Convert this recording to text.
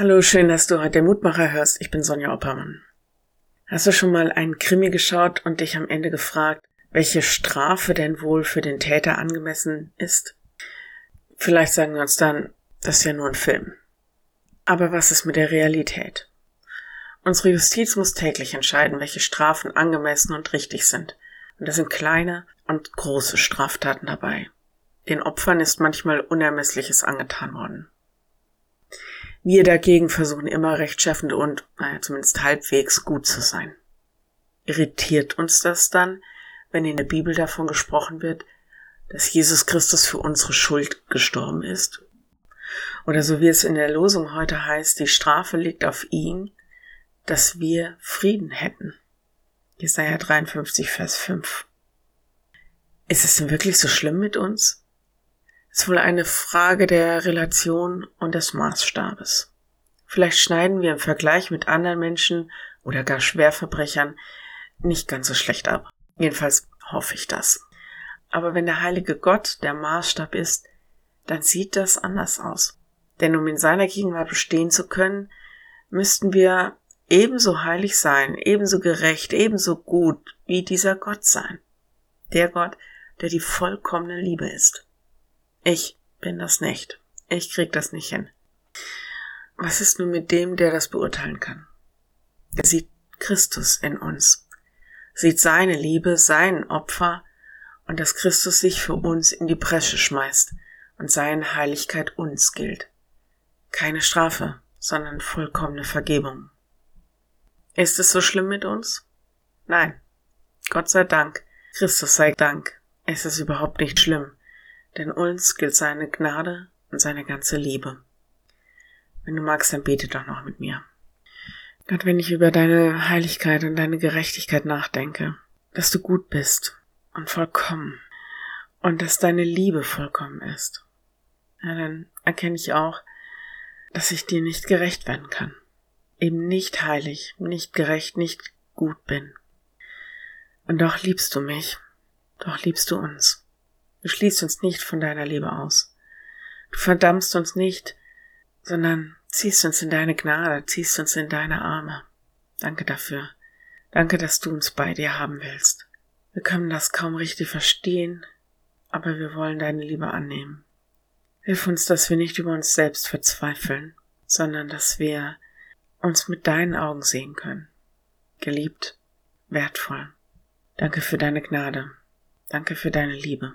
Hallo, schön, dass du heute Mutmacher hörst. Ich bin Sonja Oppermann. Hast du schon mal einen Krimi geschaut und dich am Ende gefragt, welche Strafe denn wohl für den Täter angemessen ist? Vielleicht sagen wir uns dann, das ist ja nur ein Film. Aber was ist mit der Realität? Unsere Justiz muss täglich entscheiden, welche Strafen angemessen und richtig sind. Und da sind kleine und große Straftaten dabei. Den Opfern ist manchmal Unermessliches angetan worden. Wir dagegen versuchen immer rechtschaffend und, naja, zumindest halbwegs gut zu sein. Irritiert uns das dann, wenn in der Bibel davon gesprochen wird, dass Jesus Christus für unsere Schuld gestorben ist? Oder so wie es in der Losung heute heißt, die Strafe liegt auf ihn, dass wir Frieden hätten. Jesaja 53, Vers 5. Ist es denn wirklich so schlimm mit uns? Ist wohl eine Frage der Relation und des Maßstabes. Vielleicht schneiden wir im Vergleich mit anderen Menschen oder gar Schwerverbrechern nicht ganz so schlecht ab. Jedenfalls hoffe ich das. Aber wenn der heilige Gott der Maßstab ist, dann sieht das anders aus. Denn um in seiner Gegenwart bestehen zu können, müssten wir ebenso heilig sein, ebenso gerecht, ebenso gut wie dieser Gott sein. Der Gott, der die vollkommene Liebe ist. Ich bin das nicht. Ich krieg das nicht hin. Was ist nun mit dem, der das beurteilen kann? Er sieht Christus in uns, sieht seine Liebe, sein Opfer und dass Christus sich für uns in die Bresche schmeißt und seine Heiligkeit uns gilt. Keine Strafe, sondern vollkommene Vergebung. Ist es so schlimm mit uns? Nein. Gott sei Dank, Christus sei Dank, es ist überhaupt nicht schlimm denn uns gilt seine Gnade und seine ganze Liebe. Wenn du magst, dann bete doch noch mit mir. Gott, wenn ich über deine Heiligkeit und deine Gerechtigkeit nachdenke, dass du gut bist und vollkommen und dass deine Liebe vollkommen ist, ja, dann erkenne ich auch, dass ich dir nicht gerecht werden kann. Eben nicht heilig, nicht gerecht, nicht gut bin. Und doch liebst du mich, doch liebst du uns. Du schließt uns nicht von deiner Liebe aus. Du verdammst uns nicht, sondern ziehst uns in deine Gnade, ziehst uns in deine Arme. Danke dafür. Danke, dass du uns bei dir haben willst. Wir können das kaum richtig verstehen, aber wir wollen deine Liebe annehmen. Hilf uns, dass wir nicht über uns selbst verzweifeln, sondern dass wir uns mit deinen Augen sehen können. Geliebt, wertvoll. Danke für deine Gnade. Danke für deine Liebe.